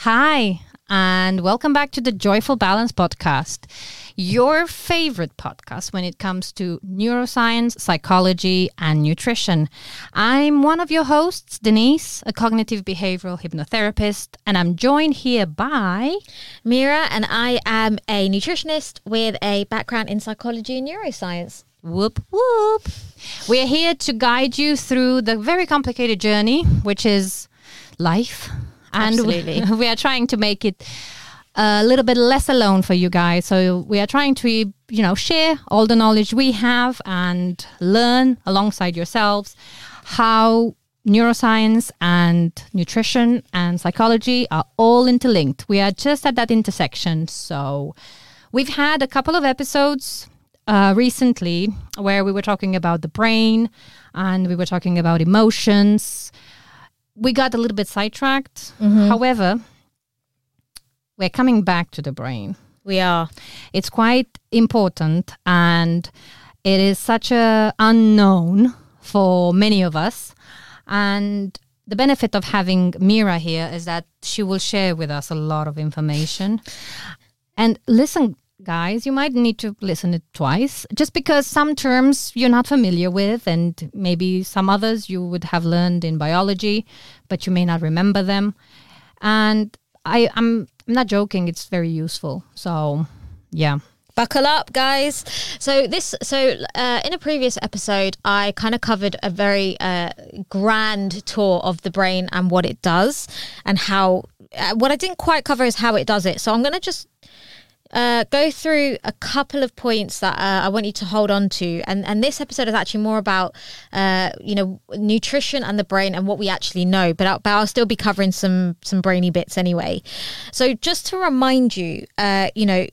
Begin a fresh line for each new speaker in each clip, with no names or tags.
Hi, and welcome back to the Joyful Balance Podcast, your favorite podcast when it comes to neuroscience, psychology, and nutrition. I'm one of your hosts, Denise, a cognitive behavioral hypnotherapist, and I'm joined here by
Meera, and I am a nutritionist with a background in psychology and neuroscience.
Whoop whoop. We're here to guide you through the very complicated journey, which is life. And we,
Absolutely.
we are trying to make it a little bit less alone for you guys. So we are trying to, you know, share all the knowledge we have and learn alongside yourselves how neuroscience and nutrition and psychology are all interlinked. We are just at that intersection. So we've had a couple of episodes uh, recently where we were talking about the brain and we were talking about emotions. We got a little bit sidetracked. Mm-hmm. However, we're coming back to the brain.
We are.
It's quite important and it is such a unknown for many of us. And the benefit of having Meera here is that she will share with us a lot of information. And listen, guys, you might need to listen it twice just because some terms you're not familiar with, and maybe some others you would have learned in biology, but you may not remember them. And I, I'm, I'm not joking; it's very useful. So, yeah.
Buckle up, guys. So this, so uh, in a previous episode, I kind of covered a very uh, grand tour of the brain and what it does, and how. Uh, what I didn't quite cover is how it does it. So I'm going to just uh, go through a couple of points that uh, I want you to hold on to, and and this episode is actually more about uh, you know nutrition and the brain and what we actually know, but I'll, but I'll still be covering some some brainy bits anyway. So just to remind you, uh, you know.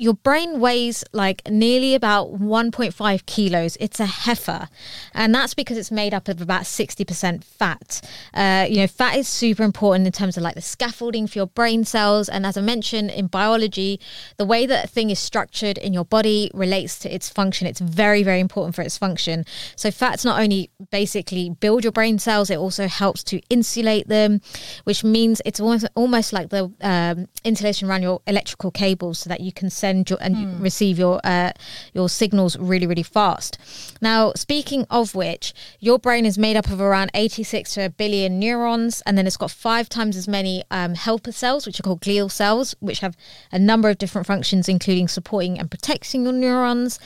Your brain weighs like nearly about 1.5 kilos. It's a heifer, and that's because it's made up of about 60% fat. Uh, you know, fat is super important in terms of like the scaffolding for your brain cells. And as I mentioned in biology, the way that a thing is structured in your body relates to its function. It's very, very important for its function. So, fats not only basically build your brain cells, it also helps to insulate them, which means it's almost, almost like the um, insulation around your electrical cables so that you can send your and receive your uh, your signals really, really fast. Now, speaking of which, your brain is made up of around 86 to a billion neurons, and then it's got five times as many um, helper cells, which are called glial cells, which have a number of different functions, including supporting and protecting your neurons.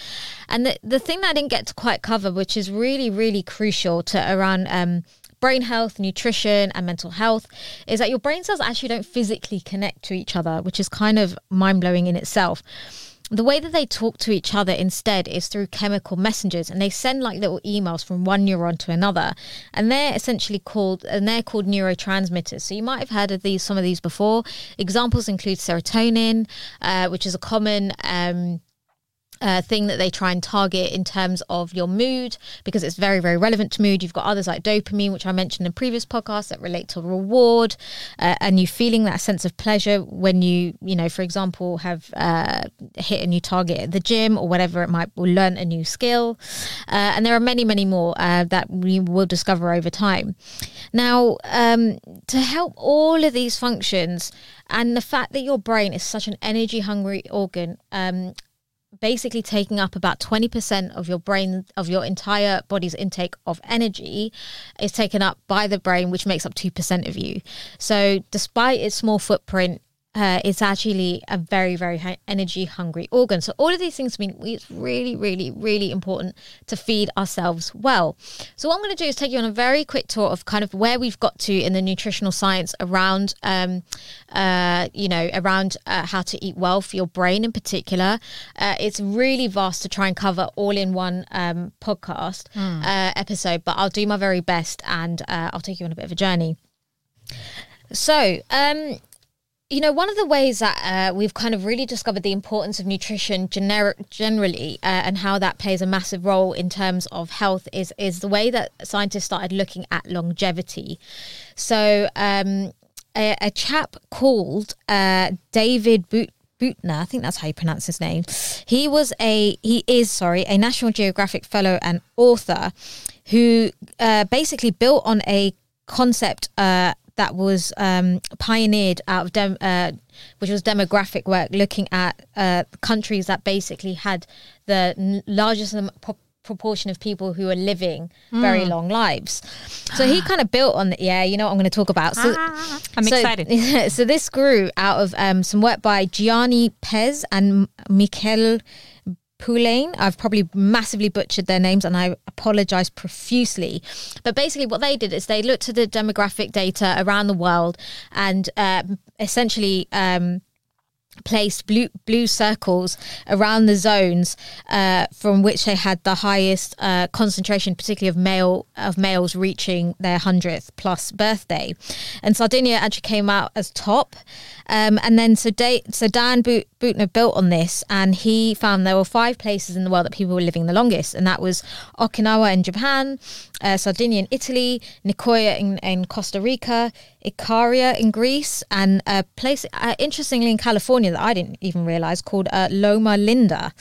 And the, the thing that I didn't get to quite cover, which is really, really crucial to around um, brain health, nutrition, and mental health, is that your brain cells actually don't physically connect to each other, which is kind of mind blowing in itself. The way that they talk to each other instead is through chemical messengers and they send like little emails from one neuron to another and they're essentially called and they're called neurotransmitters. So you might have heard of these some of these before. Examples include serotonin uh, which is a common um, uh, thing that they try and target in terms of your mood because it's very very relevant to mood. You've got others like dopamine which i mentioned in previous podcasts that relate to reward uh, and you feeling that sense of pleasure when you you know for example have uh, hit a new target at the gym or whatever it might or learn a new skill. Uh, and there are many many more uh, that we will discover over time. Now um, to help all of these functions and the fact that your brain is such an energy hungry organ um, basically taking up about 20% of your brain of your entire body's intake of energy is taken up by the brain which makes up 2% of you. So despite its small footprint uh, it's actually a very very high energy hungry organ. So all of these things mean it's really really really important to feed ourselves well. So what i'm going to do is take you on a very quick tour of kind of where we've got to in the nutritional science around um, uh, you know around uh, how to eat well for your brain in particular. Uh, it's really vast to try and cover all in one um, podcast uh, episode but i'll do my very best and uh, i'll take you on a bit of a journey. So um you know, one of the ways that uh, we've kind of really discovered the importance of nutrition gener- generally uh, and how that plays a massive role in terms of health is is the way that scientists started looking at longevity. So, um, a, a chap called uh, David Boot. Buettner, I think that's how you pronounce his name. He was a, he is, sorry, a National Geographic fellow and author who uh, basically built on a concept uh, that was um, pioneered out of dem- uh, which was demographic work, looking at uh, countries that basically had the n- largest pro- proportion of people who are living very long lives. So he kind of built on the, yeah, you know what I'm going to talk about. So,
Ah, I'm
so-
excited.
so this grew out of um, some work by Gianni Pes and Michel Poulain. I've probably massively butchered their names and I apologize profusely. But basically, what they did is they looked at the demographic data around the world and uh, essentially. Um, placed blue blue circles around the zones uh, from which they had the highest uh, concentration, particularly of male of males reaching their hundredth plus birthday, and Sardinia actually came out as top. Um, and then so, da- so Dan Boot- Buettner built on this, and he found there were five places in the world that people were living the longest, and that was Okinawa in Japan, uh, Sardinia in Italy, Nicoya in, in Costa Rica, Icaria in Greece, and a place uh, interestingly in California that I didn't even realize called uh, Loma Linda.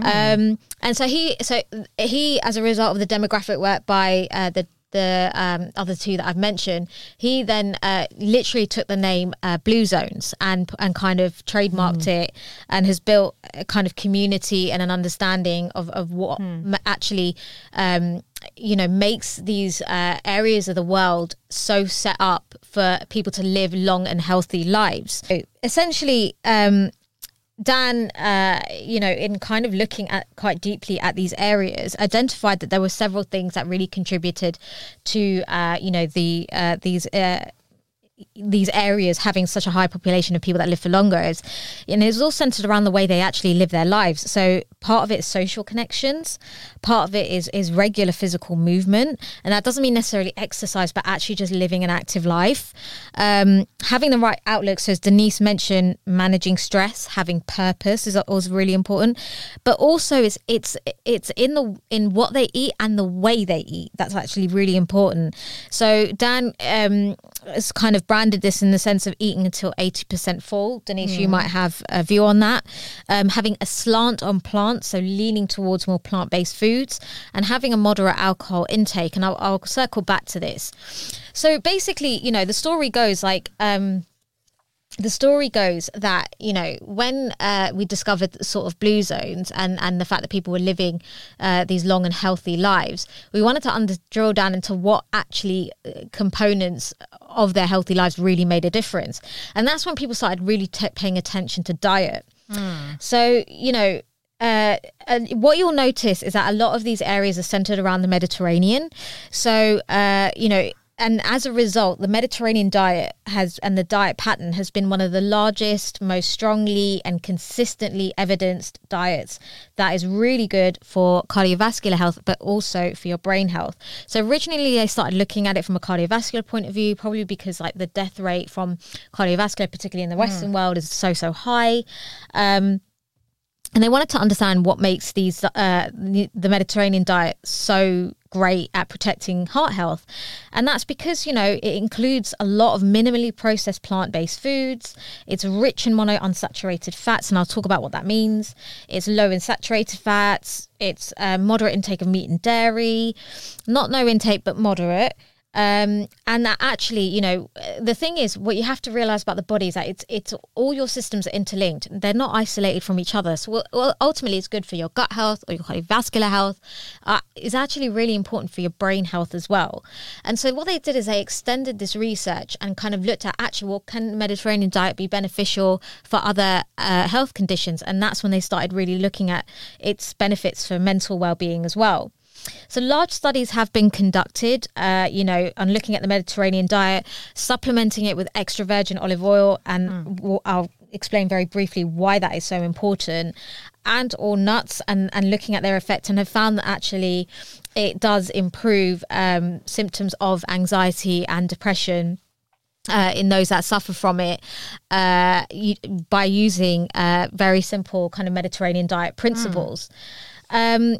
Um, and so he, so he, as a result of the demographic work by uh, the the um, other two that I've mentioned, he then uh, literally took the name uh, Blue Zones and and kind of trademarked it and has built a kind of community and an understanding of of what ma- actually. Um, you know, makes these uh, areas of the world so set up for people to live long and healthy lives. So essentially, um, Dan, uh, you know, in kind of looking at quite deeply at these areas, identified that there were several things that really contributed to, uh, you know, the uh, these. These areas having such a high population of people that live for longer is and it's all centered around the way they actually live their lives. So part of it is social connections part of it is is regular physical movement and that doesn't mean necessarily exercise but actually just living an active life. Um, having the right outlook so as denise mentioned managing stress having purpose is also really important but also it's it's it's in the in what they eat and the way they eat that's actually really important. So dan um has kind of branded this in the sense of eating until 80% full. Denise, you might have a view on that. Um, having a slant on plants, so leaning towards more plant based foods, and having a moderate alcohol intake. And I'll, I'll circle back to this. So basically, you know, the story goes like, um, the story goes that you know when uh, we discovered sort of blue zones and and the fact that people were living uh, these long and healthy lives we wanted to under drill down into what actually uh, components of their healthy lives really made a difference. And that's when people started really t- paying attention to diet. So you know uh, and what you'll notice is that a lot of these areas are centered around the Mediterranean. So, uh, you know, and as a result, the Mediterranean diet has and the diet pattern has been one of the largest, most strongly and consistently evidenced diets that is really good for cardiovascular health, but also for your brain health. So originally they started looking at it from a cardiovascular point of view, probably because like the death rate from cardiovascular, particularly in the Western world, is so so high. Um, and they wanted to understand what makes these uh, the Mediterranean diet so great at protecting heart health, and that's because you know it includes a lot of minimally processed plant-based foods. It's rich in monounsaturated fats, and I'll talk about what that means. It's low in saturated fats. It's a moderate intake of meat and dairy, not no intake but moderate. Um, and that actually, you know, the thing is, what you have to realize about the body is that it's it's all your systems are interlinked. They're not isolated from each other. So, well, ultimately, it's good for your gut health or your cardiovascular health. Uh, it's actually really important for your brain health as well. And so, what they did is they extended this research and kind of looked at actually, well, can Mediterranean diet be beneficial for other uh, health conditions? And that's when they started really looking at its benefits for mental well-being as well. So large studies have been conducted, uh, you know, on looking at the Mediterranean diet, supplementing it with extra virgin olive oil, and w- I'll explain very briefly why that is so important, and or nuts, and and looking at their effect, and have found that actually it does improve um, symptoms of anxiety and depression. Uh, in those that suffer from it, uh, you, by using uh, very simple kind of Mediterranean diet principles. Um,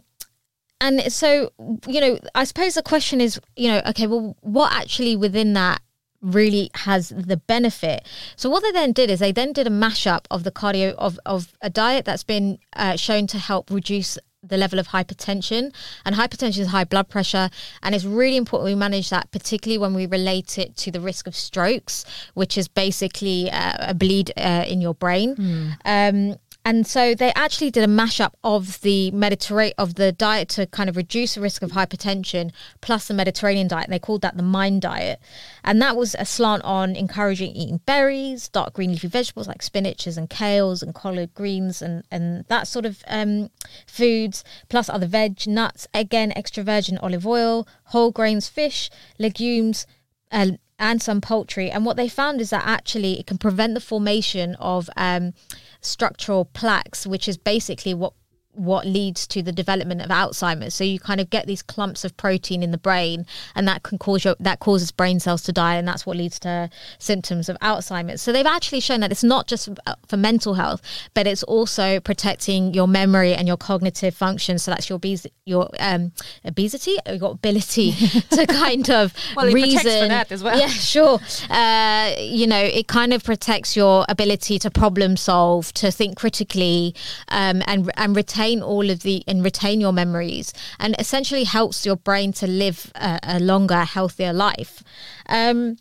and so you know i suppose the question is you know okay well what actually within that really has the benefit so what they then did is they then did a mashup of the cardio of, of a diet that's been uh, shown to help reduce the level of hypertension. And hypertension is high blood pressure. And it's really important we manage that, particularly when we relate it to the risk of strokes, which is basically uh, a bleed uh, in your brain. Mm. Um, and so they actually did a mashup of the Mediterranean of the diet to kind of reduce the risk of hypertension plus the Mediterranean diet. And they called that the MIND diet. And that was a slant on encouraging eating berries, dark green leafy vegetables like spinaches and kales and collard greens and, and that sort of um, foods, plus other veg, nuts, again, extra virgin olive oil, whole grains, fish, legumes, uh, and some poultry. And what they found is that actually it can prevent the formation of um, structural plaques, which is basically what what leads to the development of Alzheimer's. So you kind of get these clumps of protein in the brain, and that can cause your that causes brain cells to die, and that's what leads to symptoms of Alzheimer's. So they've actually shown that it's not just for mental health, but it's also protecting your memory and your cognitive function. So that's your obes- your um, obesity, your ability to kind of
well, reason. that as well.
Yeah, sure. Uh, you know, it kind of protects your ability to problem solve, to think critically, um, and and retain retain all of the and retain your memories and essentially helps your brain to live a, a longer healthier life. Um,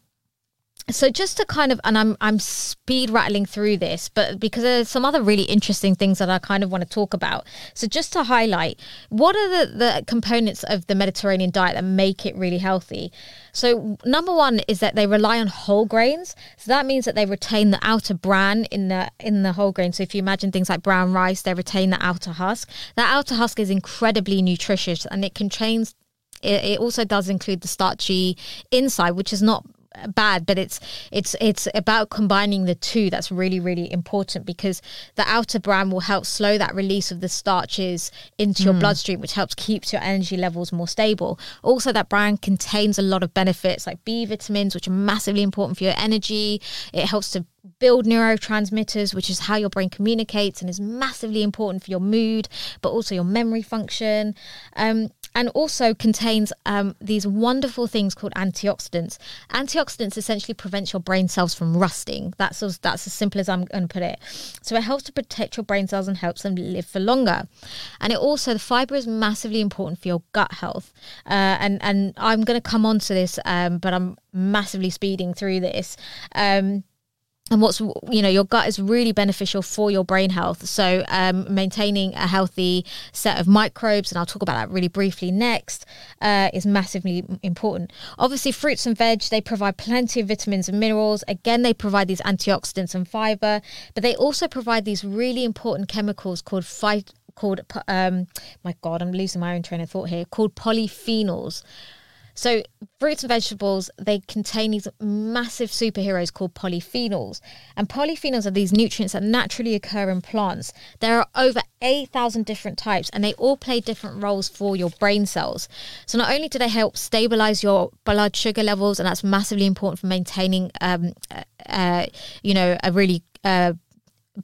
so just to kind of and I'm I'm speed rattling through this but because there's some other really interesting things that I kind of want to talk about. So just to highlight what are the the components of the Mediterranean diet that make it really healthy? So number one is that they rely on whole grains. So that means that they retain the outer bran in the in the whole grain. So if you imagine things like brown rice they retain the outer husk. That outer husk is incredibly nutritious and it contains it, also does include the starchy inside, which is not bad but it's it's it's about combining the two that's really really important because the outer bran will help slow that release of the starches into mm. your bloodstream which helps keeps your energy levels more stable also that bran contains a lot of benefits like b vitamins which are massively important for your energy it helps to build neurotransmitters, which is how your brain communicates and is massively important for your mood, but also your memory function. Um, and also contains um, these wonderful things called antioxidants. Antioxidants essentially prevent your brain cells from rusting. That's as, that's as simple as I'm going to put it. So it helps to protect your brain cells and helps them live for longer. And it also the fiber is massively important for your gut health. Uh, and and I'm going to come on to this, um, but I'm massively speeding through this. Um, and what's you know your gut is really beneficial for your brain health. So um, maintaining a healthy set of microbes and i'll talk about that really briefly next uh, is massively important. Obviously fruits and veg they provide plenty of vitamins and minerals. Again they provide these antioxidants and fiber but they also provide these really important chemicals called phyt- called um, my god i'm losing my own train of thought here called polyphenols so, fruits and vegetables, they contain these massive superheroes called polyphenols. And polyphenols are these nutrients that naturally occur in plants. There are over 8,000 different types, and they all play different roles for your brain cells. So, not only do they help stabilize your blood sugar levels, and that's massively important for maintaining, um, uh, uh you know, a really uh,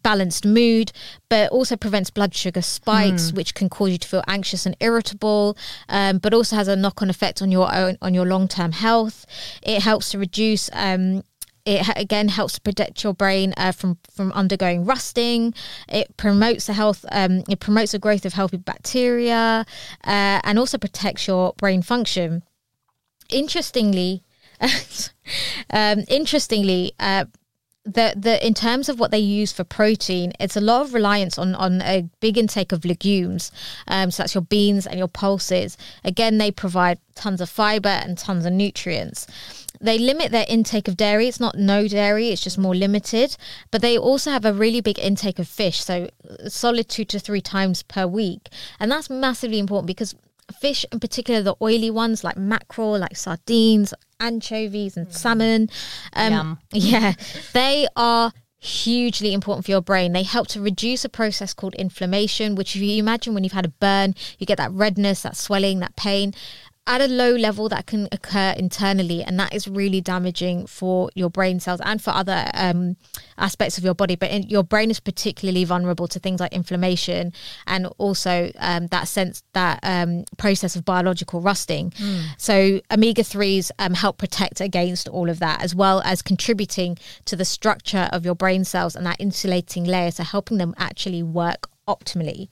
balanced mood, but also prevents blood sugar spikes, mm. which can cause you to feel anxious and irritable. Um, but also has a knock-on effect on your own on your long-term health. It helps to reduce. Um, it again helps to protect your brain uh, from from undergoing rusting. It promotes the health. Um, it promotes the growth of healthy bacteria, uh, and also protects your brain function. Interestingly, um, interestingly, uh, the the in terms of what they use for protein, it's a lot of reliance on on a big intake of legumes. Um, so that's your beans and your pulses. Again, they provide tons of fiber and tons of nutrients. They limit their intake of dairy. It's not no dairy; it's just more limited. But they also have a really big intake of fish, so solid two to three times per week, and that's massively important because fish in particular the oily ones like mackerel like sardines anchovies and mm. salmon um, yeah they are hugely important for your brain. They help to reduce a process called inflammation, which if you imagine when you've had a burn, you get that redness, that swelling, that pain at a low level that can occur internally and that is really damaging for your brain cells and for other um, aspects of your body. But in, your brain is particularly vulnerable to things like inflammation and also um, that sense that um, process of biological rusting. Mm. so omega-3s um, help protect against all of that as well as contributing to the structure of your brain cells and that insulating layer so helping them actually work optimally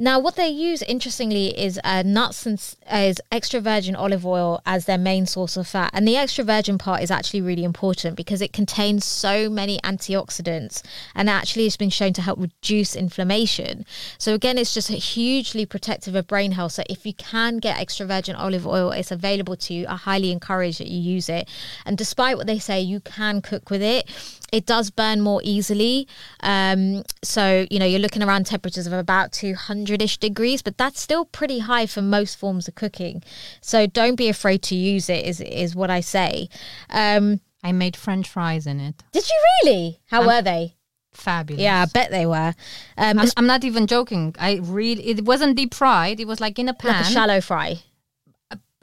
Now, what they use, interestingly, is uh, nuts and is extra virgin olive oil as their main source of fat. And the extra virgin part is actually really important because it contains so many antioxidants and actually has been shown to help reduce inflammation. So, again, it's just hugely protective of brain health. So, if you can get extra virgin olive oil, it's available to you. I highly encourage that you use it. And despite what they say, you can cook with it. It does burn more easily. Um, so, you know, you're looking around temperatures of about 200 ish degrees, but that's still pretty high for most forms of cooking. So, don't be afraid to use it, is, is what I say. Um,
I made French fries in it.
did you really? How were they?
Fabulous.
Yeah, I bet they were. Um,
I'm, I'm not even joking. I really, it wasn't deep fried. It was like in a pan.
like a shallow fry.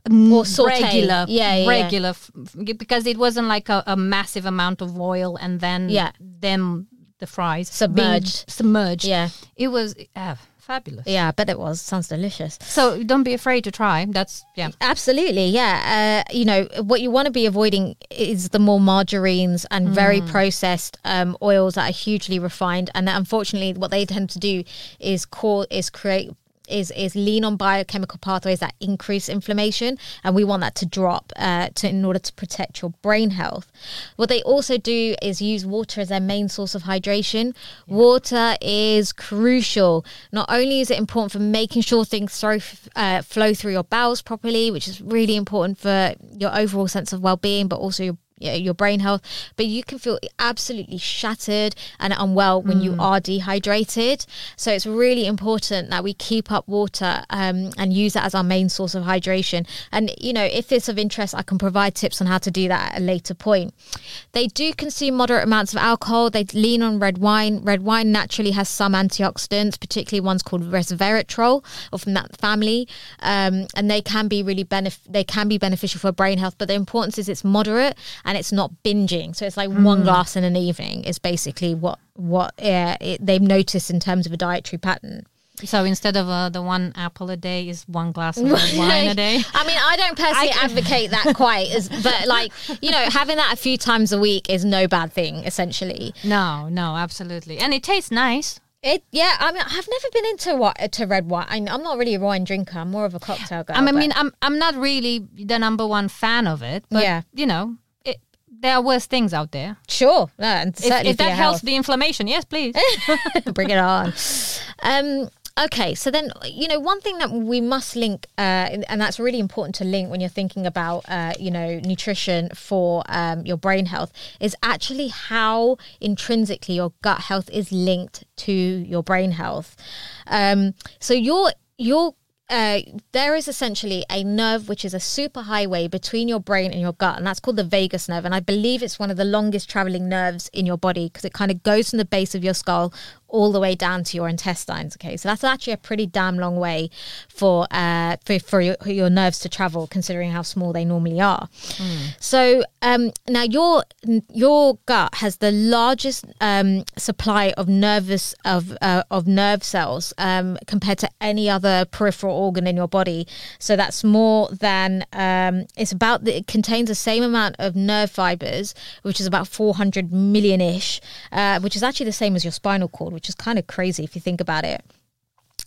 Mm,
or saute.
regular,
Yeah, yeah,
regular, f- f- because it wasn't like a, a massive amount of oil and then
Yeah.
them the fries
Submerged.
submerged.
Yeah,
it was uh, fabulous.
yeah, I bet it was. Sounds delicious.
So don't be afraid to try. That's yeah.
Absolutely, yeah. Uh, you know what you want to be avoiding is the more margarines and very processed um, oils that are hugely refined, and that unfortunately, what they tend to do is call is create is is lean on biochemical pathways that increase inflammation, and we want that to drop uh, to in order to protect your brain health. What they also do is use water as their main source of hydration. Water is crucial. Not only is it important for making sure things throw, uh, flow through your bowels properly, which is really important for your overall sense of well-being, but also your yeah, your brain health, but you can feel absolutely shattered and unwell when you are dehydrated. So it's really important that we keep up water um, and use that as our main source of hydration. And you know, if it's of interest, I can provide tips on how to do that at a later point. They do consume moderate amounts of alcohol. They lean on red wine. Red wine naturally has some antioxidants, particularly ones called resveratrol, or from that family, um, and they can be really benef- They can be beneficial for brain health. But the importance is it's moderate and it's not binging. So it's like one glass in an evening is basically what what uh, it, they've noticed in terms of a dietary pattern.
So instead of uh, the one apple a day, is one glass of red wine a day.
I mean, I don't personally advocate that quite, as, but like you know, having that a few times a week is no bad thing. Essentially,
No, no, absolutely, and it tastes nice.
it yeah. I mean, I've never been into what to red wine. I, I'm not really a wine drinker. I'm more of a cocktail girl.
I mean,
but-
I'm I'm not really the number one fan of it, but
Yeah.
you know, it, there are worse things out there.
sure, no, and
If, if that helps the inflammation, yes, please.
Bring it on. Um, okay, so then you know one thing that we must link, uh, and and that's really important to link when you're thinking about uh, you know nutrition for um, your brain health is actually how intrinsically your gut health is linked to your brain health. Um, so your your uh, there is essentially a nerve which is a super highway between your brain and your gut, and that's called the vagus nerve. And I believe it's one of the longest traveling nerves in your body because it kind of goes from the base of your skull all the way down to your intestines. Okay, so that's actually a pretty damn long way for uh, for, for your, your nerves to travel, considering how small they normally are. So um, now your your gut has the largest um, supply of nervous of uh, of nerve cells um, compared to any other peripheral organ in your body. So that's more than um, it's about the, it contains the same amount of nerve fibers, which is about 400 million ish, uh, which is actually the same as your spinal cord, which is kind of crazy if you think about it.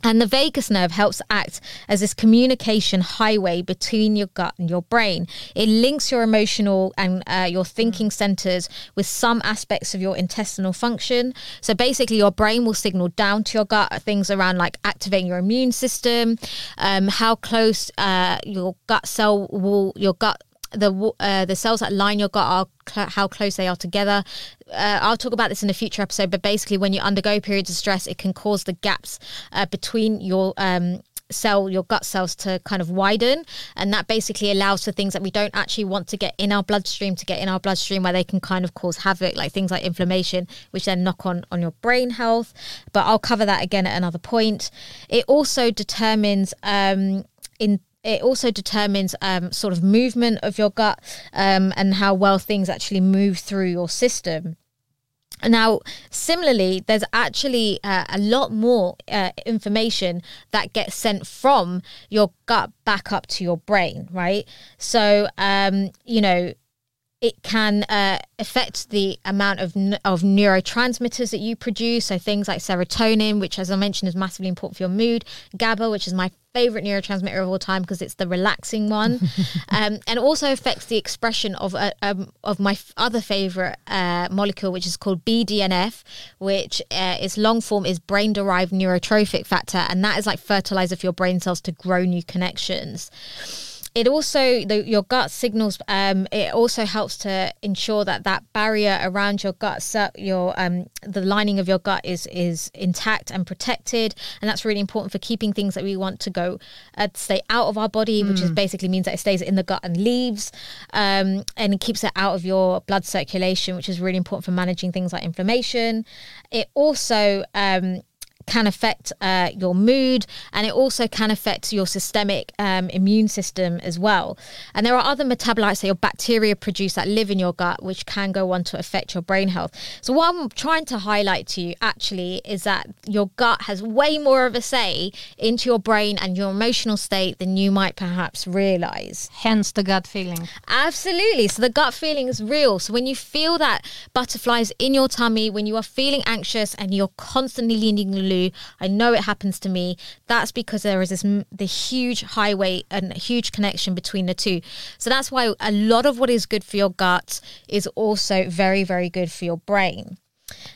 And the vagus nerve helps act as this communication highway between your gut and your brain. It links your emotional and uh, your thinking centers with some aspects of your intestinal function. So basically, your brain will signal down to your gut things around like activating your immune system, um, how close uh, your gut cell will, your gut the uh, the cells that line your gut are cl- how close they are together. Uh, I'll talk about this in a future episode, but basically, when you undergo periods of stress, it can cause the gaps uh, between your um, cell, your gut cells, to kind of widen, and that basically allows for things that we don't actually want to get in our bloodstream to get in our bloodstream, where they can kind of cause havoc, like things like inflammation, which then knock on on your brain health. But I'll cover that again at another point. It also determines um, in it also determines um, sort of movement of your gut um, and how well things actually move through your system. Now, similarly, there's actually uh, a lot more uh, information that gets sent from your gut back up to your brain, right? So, um, you know, it can uh, affect the amount of of neurotransmitters that you produce. So things like serotonin, which, as I mentioned, is massively important for your mood. GABA, which is my favorite neurotransmitter of all time because it's the relaxing one, um, and also affects the expression of uh, um, of my f- other favorite uh, molecule, which is called BDNF, which uh, is long form is brain derived neurotrophic factor, and that is like fertilizer for your brain cells to grow new connections it also the, your gut signals um, it also helps to ensure that that barrier around your gut your um, the lining of your gut is is intact and protected and that's really important for keeping things that we want to go uh, stay out of our body mm. which is mm. basically means that it stays in the gut and leaves um, and it keeps it out of your blood circulation which is really important for managing things like inflammation it also um, can affect uh, your mood and it also can affect your systemic um, immune system as well. And there are other metabolites that your bacteria produce that live in your gut, which can go on to affect your brain health. So, what I'm trying to highlight to you actually is that your gut has way more of a say into your brain and your emotional state than you might perhaps realize.
Hence the gut feeling.
Absolutely. So, the gut feeling is real. So, when you feel that butterflies in your tummy, when you are feeling anxious and you're constantly leaning loose, I know it happens to me. That's because there is this the huge highway and huge connection between the two. So that's why a lot of what is good for your gut is also very very good for your brain.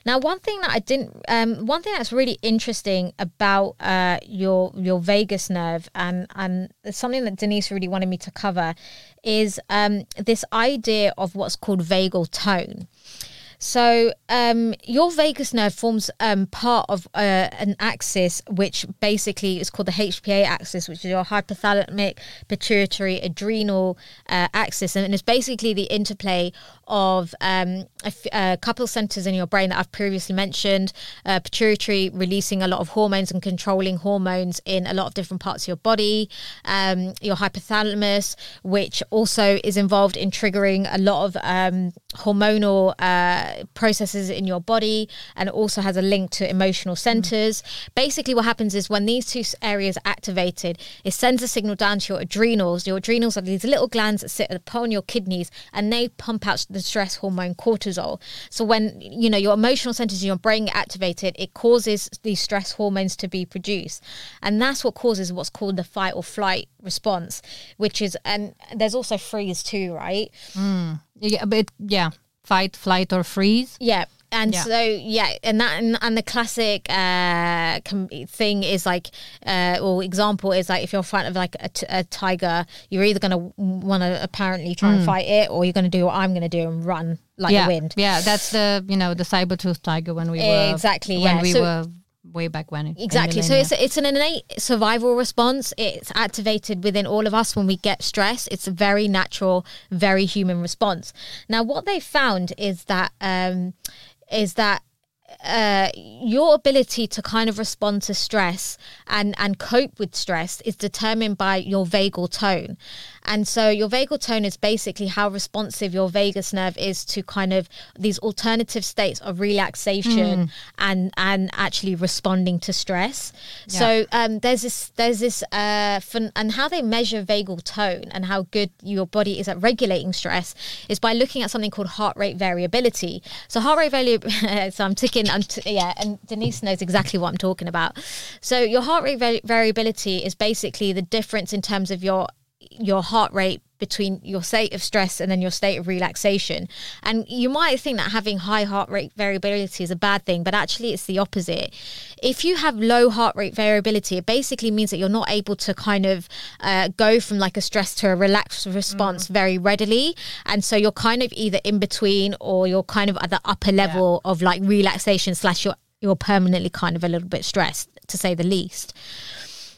Now, one thing that I didn't, um, one thing that's really interesting about uh, your your vagus nerve, and and something that Denise really wanted me to cover, is um, this idea of what's called vagal tone. So um, your vagus nerve forms um, part of uh, an axis, which basically is called the HPA axis, which is your hypothalamic pituitary adrenal uh, axis, and it's basically the interplay of um, a, a couple centers in your brain that I've previously mentioned. Uh, pituitary releasing a lot of hormones and controlling hormones in a lot of different parts of your body. Um, your hypothalamus, which also is involved in triggering a lot of um, hormonal uh, processes in your body and also has a link to emotional centers. Mm. Basically, what happens is when these two areas are activated, it sends a signal down to your adrenals. Your adrenals are these little glands that sit upon your kidneys and they pump out the stress hormone cortisol. So when you know your emotional centers in your brain get activated, it causes these stress hormones to be produced, and that's what causes what's called the fight or flight response, which is and there's also freeze too, right?
Mm. Yeah, but yeah, fight, flight, or freeze.
Yeah, and yeah. so yeah and that and, and the classic uh com- thing is like uh or example is like if you're in front of like a, t- a tiger you're either going to want to apparently try mm. and fight it or you're going to do what i'm going to do and run like
yeah.
the wind
yeah that's the you know the saber tooth tiger when we
were exactly
when
yeah.
we so, were way back when.
Exactly. So it's it's an innate survival response. It's activated within all of us when we get stress. It's a very natural, very human response. Now, what they found is that um, is that uh, your ability to kind of respond to stress and and cope with stress is determined by your vagal tone and so your vagal tone is basically how responsive your vagus nerve is to kind of these alternative states of relaxation mm. and and actually responding to stress yeah. so um, there's this there's this uh, fun, and how they measure vagal tone and how good your body is at regulating stress is by looking at something called heart rate variability so heart rate variability so I'm ticking I'm t- yeah and Denise knows exactly what I'm talking about so your heart rate va- variability is basically the difference in terms of your your heart rate between your state of stress and then your state of relaxation. And you might think that having high heart rate variability is a bad thing, but actually it's the opposite. If you have low heart rate variability, it basically means that you're not able to kind of uh, go from like a stress to a relaxed response mm. very readily. And so you're kind of either in between or you're kind of at the upper level yeah. of like relaxation slash you're, you're permanently kind of a little bit stressed to say the least.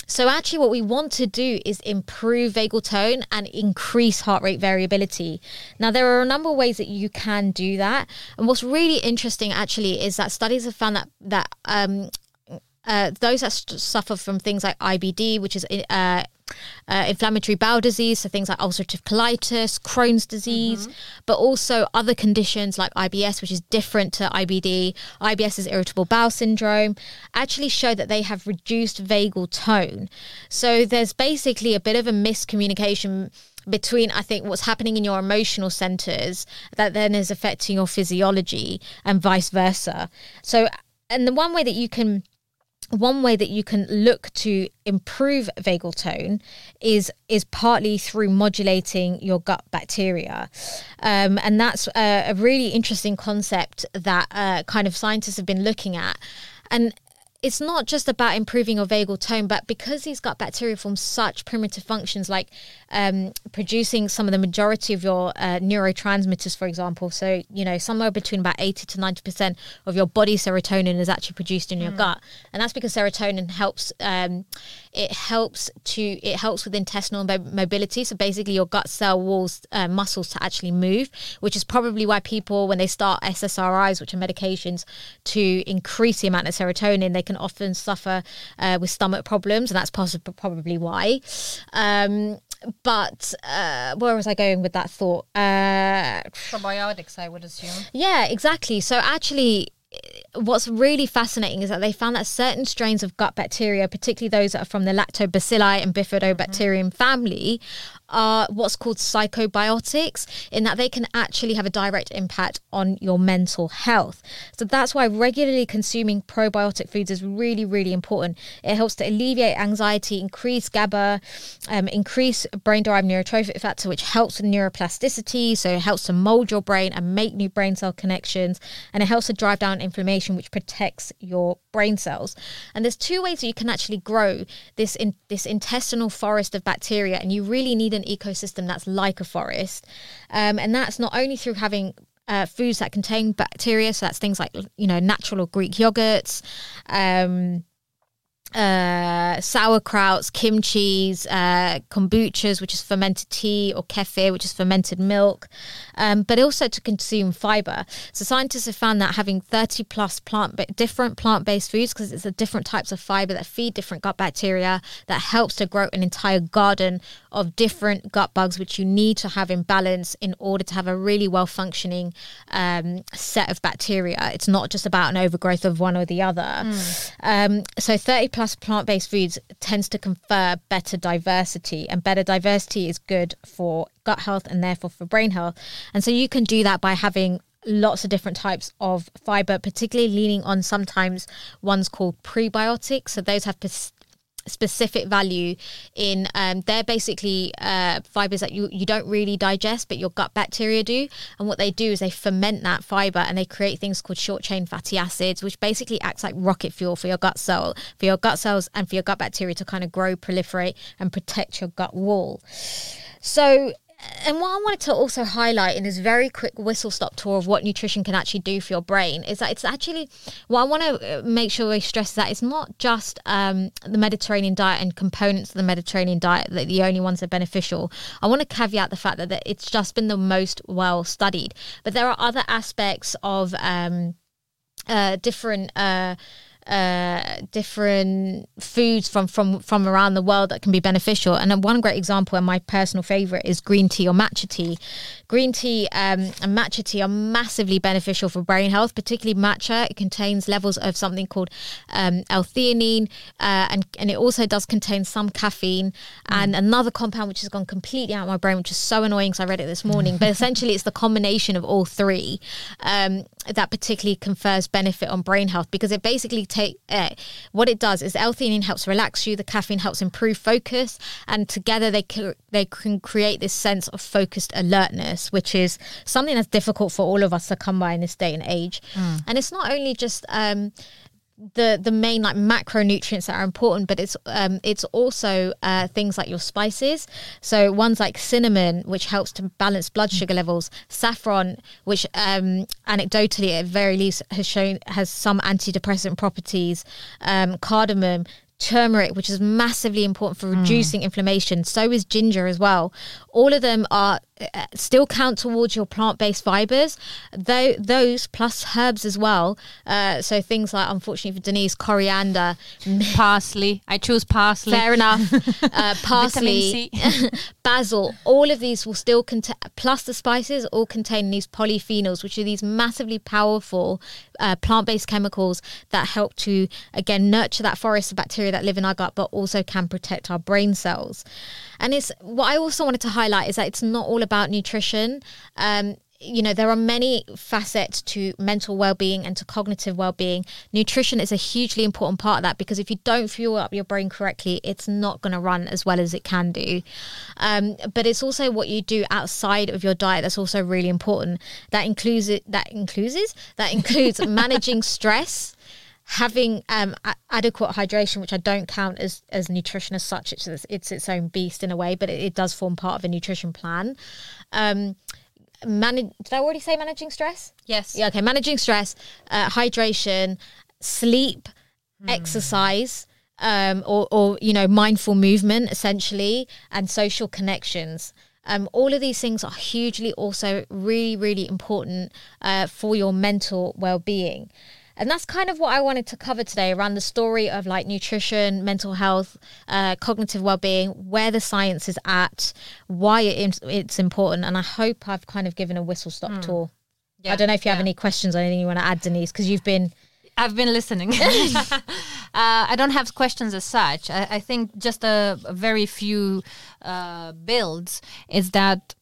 So, actually, what we want to do is improve vagal tone and increase heart rate variability. Now, there are a number of ways that you can do that. And what's really interesting, actually, is that studies have found that that um, uh, those that st- suffer from things like IBD, which is uh, uh, inflammatory bowel disease, so things like ulcerative colitis, Crohn's disease, mm-hmm. but also other conditions like IBS, which is different to IBD. IBS is irritable bowel syndrome, actually show that they have reduced vagal tone. So there's basically a bit of a miscommunication between I think what's happening in your emotional centers that then is affecting your physiology and vice versa. So, and the one way that you can one way that you can look to improve vagal tone is is partly through modulating your gut bacteria. Um, and that's a, a, really interesting concept that uh, kind of scientists have been looking at. And it's not just about improving your vagal tone, but because these gut bacteria form such primitive functions like um, producing some of the majority of your uh, neurotransmitters, for example. So, you know, somewhere between about 80 to 90% of your body serotonin is actually produced in your mm. gut. And that's because serotonin helps, um, it helps to, it helps with intestinal mobility. So basically your gut cell walls, uh, muscles to actually move, which is probably why people, when they start SSRIs, which are medications to increase the amount of serotonin, they can can often suffer uh, with stomach problems, and that's possibly probably why. Um, but uh, where was I going with that thought? Uh,
Probiotics, I would assume.
Yeah, exactly. So actually, what's really fascinating is that they found that certain strains of gut bacteria, particularly those that are from the lactobacilli and bifidobacterium mm-hmm. family, are what's called psychobiotics, in that they can actually have a direct impact on your mental health. So that's why regularly consuming probiotic foods is really, really important. It helps to alleviate anxiety, increase GABA, um, increase brain derived neurotrophic factor, which helps with neuroplasticity. So it helps to mold your brain and make new brain cell connections. And it helps to drive down inflammation, which protects your brain cells. And there's two ways that you can actually grow this in this intestinal forest of bacteria, and you really need an ecosystem that's like a forest. Um, and that's not only through having uh, foods that contain bacteria, so that's things like you know natural or Greek yogurts. Um, uh, sauerkrauts, kimchi's, uh, kombuchas, which is fermented tea, or kefir, which is fermented milk, um, but also to consume fiber. So scientists have found that having 30 plus plant different plant-based foods, because it's the different types of fiber that feed different gut bacteria, that helps to grow an entire garden of different gut bugs, which you need to have in balance in order to have a really well-functioning um, set of bacteria. It's not just about an overgrowth of one or the other. Mm. Um, so 30 plus plus plant based foods tends to confer better diversity, and better diversity is good for gut health and therefore for brain health. And so you can do that by having lots of different types of fiber, particularly leaning on sometimes ones called prebiotics. So those have specific value in um, they're basically uh, fibers that you, you don't really digest but your gut bacteria do. And what they do is they ferment that fiber and they create things called short chain fatty acids which basically acts like rocket fuel for your gut cell for your gut cells and for your gut bacteria to kind of grow proliferate and protect your gut wall. So and what I wanted to also highlight in this very quick whistle stop tour of what nutrition can actually do for your brain is that it's actually what I want to uh, make sure we stress that it's not just um, the Mediterranean diet and components of the Mediterranean diet that the only ones that are beneficial. I want to caveat the fact that, that it's just been the most well studied, but there are other aspects of um, uh, different. Uh, uh, different foods from, from from around the world that can be beneficial. And one great example, and my personal favorite, is green tea or matcha tea. Green tea um, and matcha tea are massively beneficial for brain health, particularly matcha. It contains levels of something called um, L-theanine, uh, and and it also does contain some caffeine and mm. another compound which has gone completely out of my brain, which is so annoying because I read it this morning. but essentially, it's the combination of all three um, that particularly confers benefit on brain health because it basically take uh, what it does is L-theanine helps relax you, the caffeine helps improve focus, and together they can, they can create this sense of focused alertness, which is something that's difficult for all of us to come by in this day and age. Mm. And it's not only just um, the the main like macronutrients that are important, but it's um, it's also uh, things like your spices. So ones like cinnamon, which helps to balance blood mm. sugar levels, saffron, which um, anecdotally at very least has shown has some antidepressant properties, um, cardamom, turmeric, which is massively important for mm. reducing mm. inflammation. So is ginger as well. All of them are still count towards your plant-based fibers though those plus herbs as well. Uh, so things like unfortunately for denise coriander
parsley. I choose parsley.
Fair enough. Uh, parsley basil all of these will still contain plus the spices all contain these polyphenols which are these massively powerful uh, plant-based chemicals that help to again nurture that forest of bacteria that live in our gut but also can protect our brain cells and it's what I also wanted to highlight is that it's not all about nutrition. Um, you know there are many facets to mental well-being and to cognitive well-being. Nutrition is a hugely important part of that because if you don't fuel up your brain correctly it's not going to run as well as it can do. Um, but it's also what you do outside of your diet that's also really important. That includes it that includes that includes managing stress having um, a- adequate hydration, which I don't count as, as nutrition as such, it's, it's its own beast in a way, but it, it does form part of a nutrition plan. Um, manage, did I already say managing stress?
Yes.
Yeah, okay. Managing stress, uh, hydration, sleep, mm. exercise. Um, or, or you know mindful movement essentially and social connections um, all of these things are hugely also really really important uh, for your mental well-being and that's kind of what I wanted to cover today around the story of like nutrition, mental health, uh, cognitive well-being, where the science is at, why it, it's important, and I hope I've kind of given a whistle-stop mm. tour. Yeah, I don't know if you yeah. have any questions or anything you want to add, Denise, because you've been.
I've been listening. uh, I don't have questions as such. I, I think just a, a very few uh, builds is that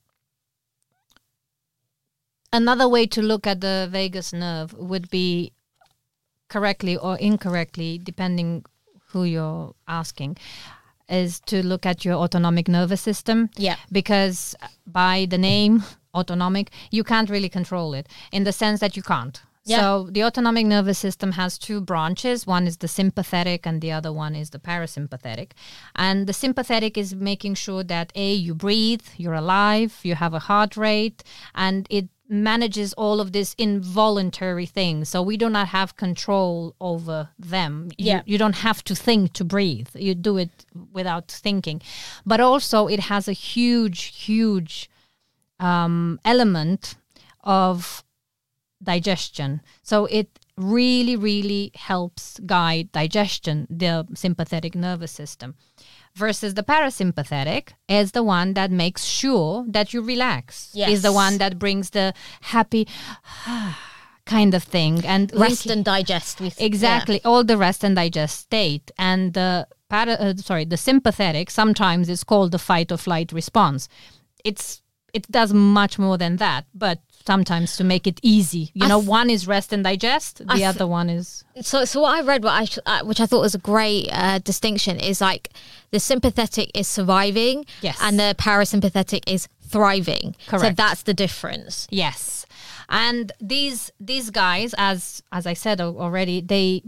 another way to look at the vagus nerve would be correctly or incorrectly, depending who you're asking, is to look at your autonomic nervous system.
Yeah.
Because by the name autonomic, you can't really control it in the sense that you can't. Yeah. So the autonomic nervous system has two branches. One is the sympathetic and the other one is the parasympathetic. And the sympathetic is making sure that A, you breathe, you're alive, you have a heart rate, and it manages all of this involuntary things so we do not have control over them.
Yeah.
you, you don't have to think to breathe. You do it without thinking. But also it has a huge huge um, element of digestion. So it really really helps guide digestion the sympathetic nervous system versus the parasympathetic is the one that makes sure that you relax yes. is the one that brings the happy kind of thing and
rest and digest with
exactly yeah. all the rest and digest state and the para, uh, sorry the sympathetic sometimes is called the fight or flight response it's it does much more than that but sometimes to make it easy. You I know, th- one is rest and digest, the th- other one is.
So, so what I read, what I uh, which I thought was a great uh, distinction, is like the sympathetic is surviving,
yes,
and the parasympathetic is thriving.
Correct.
So that's the difference.
Yes, and these these guys, as as I said already, they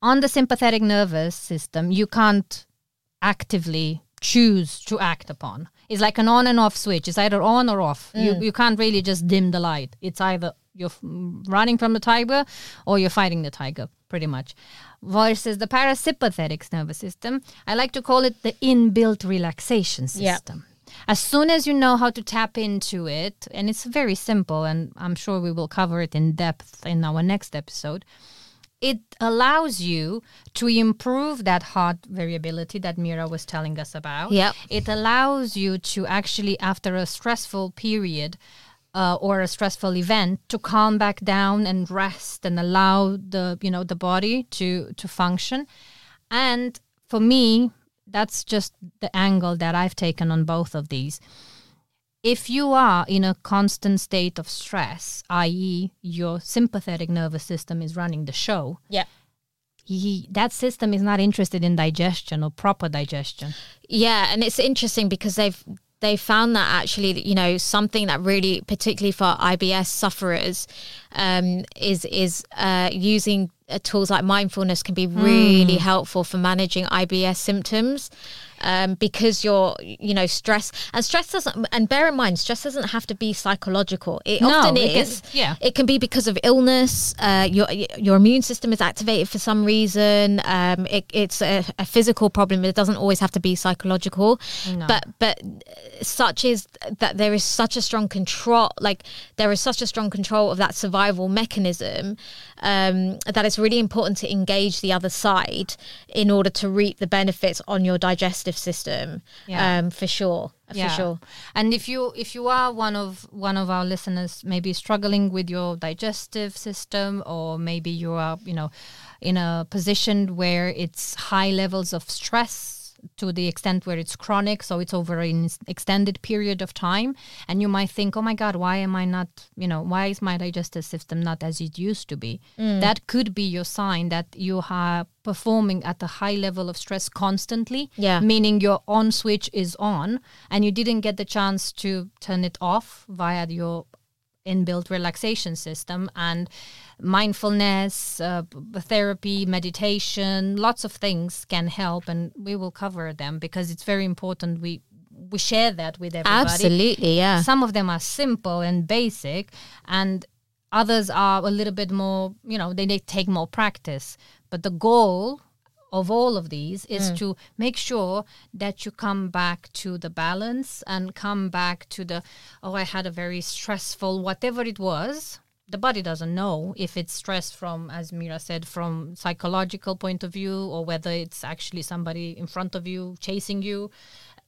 on the sympathetic nervous system, you can't actively choose to act upon. It's like an on and off switch. It's either on or off. Mm. You you can't really just dim the light. It's either you're running from the tiger or you're fighting the tiger, pretty much. Versus the parasympathetic nervous system, I like to call it the inbuilt relaxation system. As soon as you know how to tap into it, and it's very simple, and I'm sure we will cover it in depth in our next episode it allows you to improve that heart variability that Meera was telling us about.
Yeah.
It allows you to actually, after a stressful period uh, or a stressful event, to calm back down and rest and allow the you know the body to to function. And for me, that's just the angle that I've taken on both of these if you are in a constant state of stress, i.e., your sympathetic nervous system is running the show,
yeah,
he, that system is not interested in digestion or proper digestion.
Yeah, and it's interesting because they've they found that actually, you know, something that really, particularly for IBS sufferers, um, is is uh, using uh, tools like mindfulness can be really mm. helpful for managing IBS symptoms. Um, because you're you know stress and stress doesn't and bear in mind stress doesn't have to be psychological it
No,
often
it can-
is
yeah.
it can be because of illness uh, your your immune system is activated for some reason um, it, it's a, a physical problem it doesn't always have to be psychological
No.
but but such is that there is such a strong control like there is such a strong control of that survival mechanism um, that it's really important to engage the other side in order to reap the benefits on your digestive system
Yeah.
um, for sure for sure
And if you if you are one of one of our listeners, maybe struggling with your digestive system, or maybe you are you know in a position where it's high levels of stress to the extent where it's chronic, so it's over an extended period of time, and you might think, oh my God, why am I not you know why is my digestive system not as it used to be?
Mm.
That could be your sign that you are performing at a high level of stress constantly
Yeah.
meaning your on switch is on and you didn't get the chance to turn it off via your inbuilt relaxation system and mindfulness uh, therapy meditation lots of things can help and we will cover them because it's very important we we share that with everybody.
Absolutely yeah.
Some of them are simple and basic and others are a little bit more you know they, they take more practice. But the goal of all of these is mm. to make sure that you come back to the balance and come back to the oh i had a very stressful whatever it was. The body doesn't know if it's stress from as Meera said from psychological point of view or whether it's actually somebody in front of you chasing you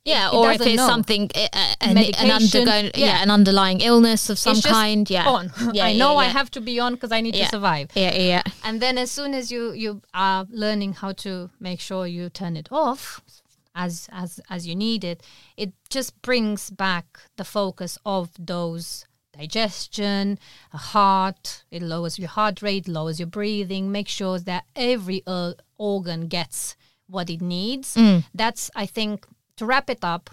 yeah,
It
or if it's
know.
something uh, an, an undergoing, yeah.
yeah.
an underlying illness of some kind. Yeah,
on.
Yeah,
I
yeah,
know I have to be on because I need
Yeah.
to survive.
Yeah, yeah,
And then as soon as you you are learning how to make sure you turn it off as as as you need it, it just brings back the focus of those digestion, heart. It lowers your heart rate, lowers your breathing. Make sure that every uh, organ gets what it needs. That's I think to wrap it up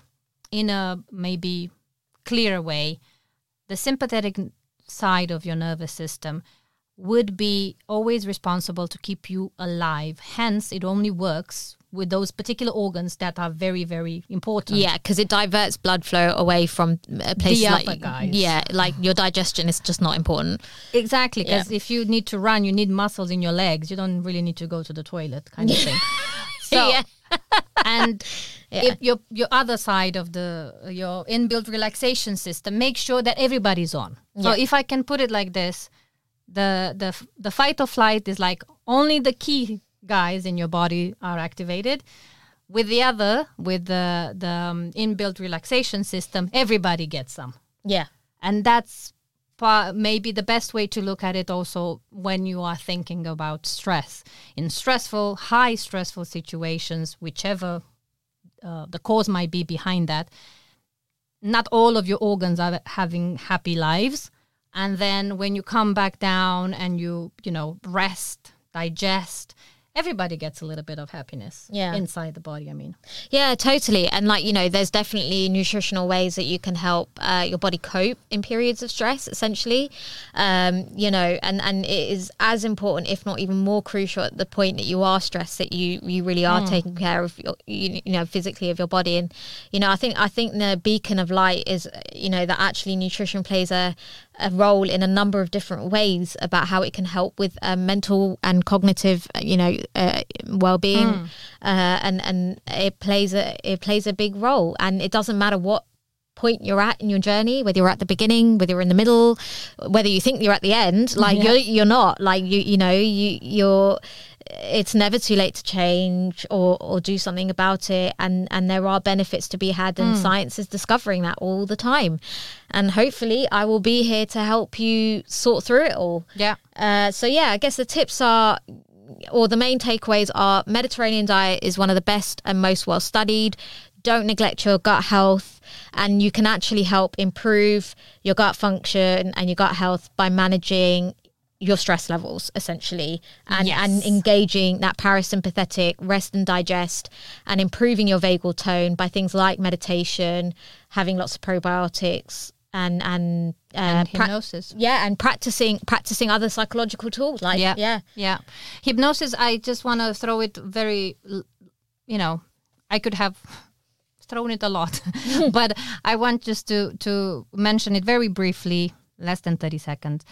in a maybe clearer way. The sympathetic side of your nervous system would be always responsible to keep you alive. Hence, it only works with those particular organs that are very, very important.
yeah. Because it diverts blood flow away from uh, a place
other
like yeah, like your digestion is just not important.
Exactly, because if you need to run, you need muscles in your legs. You don't really need to go to the toilet, kind of thing. So,
Yeah.
And if your your other side of the your inbuilt relaxation system, make sure that everybody's on. So if I can put it like this, the the the fight or flight is like only the key guys in your body are activated. With the other, with the the um, inbuilt relaxation system, everybody gets some
Yeah,
and that's pa- maybe the best way to look at it also when you are thinking about stress. In stressful high stressful situations whichever uh, the cause might be behind that not all of your organs are having happy lives. And then when you come back down and you you know rest digest everybody gets a little bit of happiness
Yeah.
inside the body i mean
Yeah, totally. And like, you know, there's definitely nutritional ways that you can help uh, your body cope in periods of stress, essentially. Um, you know, and, and it is as important, if not even more crucial at the point that you are stressed, that you, you really are taking care of your, you, you know, physically of your body. And, you know, I think, I think the beacon of light is, you know, that actually nutrition plays a, a role in a number of different ways about how it can help with uh, mental and cognitive, uh, you know, uh, well-being, uh, and and it plays a it plays a big role. And it doesn't matter what point you're at in your journey, whether you're at the beginning, whether you're in the middle, whether you think you're at the end. Like
Yeah.
you're you're not. Like you you know you you're. It's never too late to change or, or do something about it, and, and there are benefits to be had, and science is discovering that all the time. And hopefully, I will be here to help you sort through it all.
yeah
Uh, so yeah, I guess the tips are, or the main takeaways are: Mediterranean diet is one of the best and most well studied. Don't neglect your gut health, and you can actually help improve your gut function and your gut health by managing your stress levels essentially and
Yes.
and engaging that parasympathetic rest and digest and improving your vagal tone by things like meditation having lots of probiotics and and, uh,
and hypnosis
yeah and practicing practicing other psychological tools like
yeah
yeah
yeah hypnosis i just want to throw it very you know i could have thrown it a lot, but I want just to to mention it very briefly, less than thirty seconds.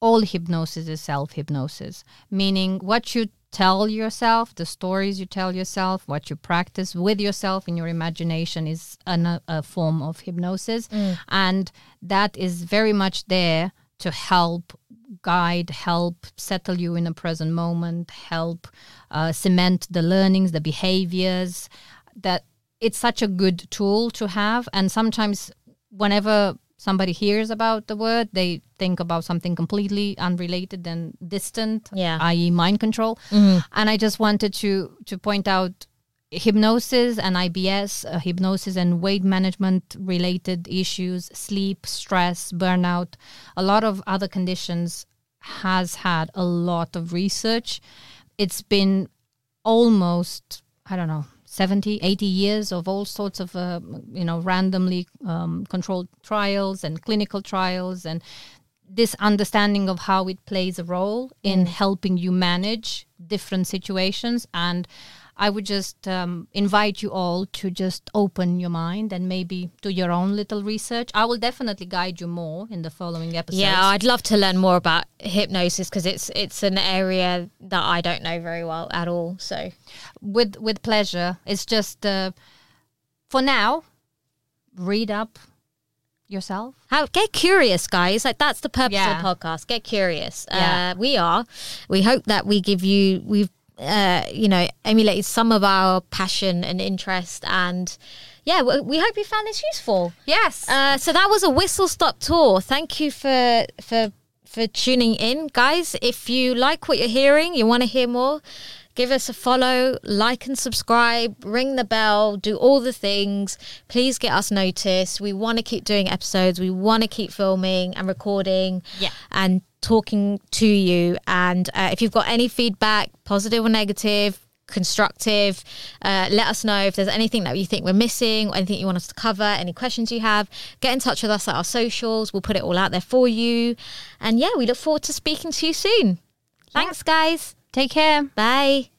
All hypnosis is self hypnosis, meaning what you tell yourself, the stories you tell yourself, what you practice with yourself in your imagination is an, a form of hypnosis, and that is very much there to help guide, help settle you in a present moment, help uh, cement the learnings, the behaviors. That it's such a good tool to have. And sometimes, whenever somebody hears about the word, they think about something completely unrelated and distant,
Yeah.
i.e., mind control. And I just wanted to to point out hypnosis and IBS, uh, hypnosis and weight management related issues, sleep, stress, burnout, a lot of other conditions has had a lot of research. It's been almost, I don't know, 70, 80 years of all sorts of, uh, you know, randomly um, controlled trials and clinical trials and this understanding of how it plays a role in helping you manage different situations and i would just um, invite you all to just open your mind and maybe do your own little research i will definitely guide you more in the following episodes
Yeah, I'd love to learn more about hypnosis because it's it's an area that I don't know very well at all. So
with with pleasure it's just uh, for now read up yourself
How get curious, guys. Like that's the purpose
Yeah.
of the podcast. Get curious.
Yeah.
Uh, we are. We hope that we give you. We've uh, you know emulated some of our passion and interest, and yeah, we, we hope you found this useful.
yes
Uh, so that was a whistle stop tour. Thank you for for for tuning in, guys. If you like what you're hearing, you want to hear more, give us a follow, like and subscribe, ring the bell, do all the things. Please get us noticed. We want to keep doing episodes. We want to keep filming and recording.
Yeah.
And talking to you. And uh, if you've got any feedback, positive or negative, constructive. Uh, let us know if there's anything that you think we're missing, or anything you want us to cover, any questions you have. Get in touch with us at our socials. We'll put it all out there for you. And yeah, we look forward to speaking to you soon. Thanks, guys.
Take care
Bye.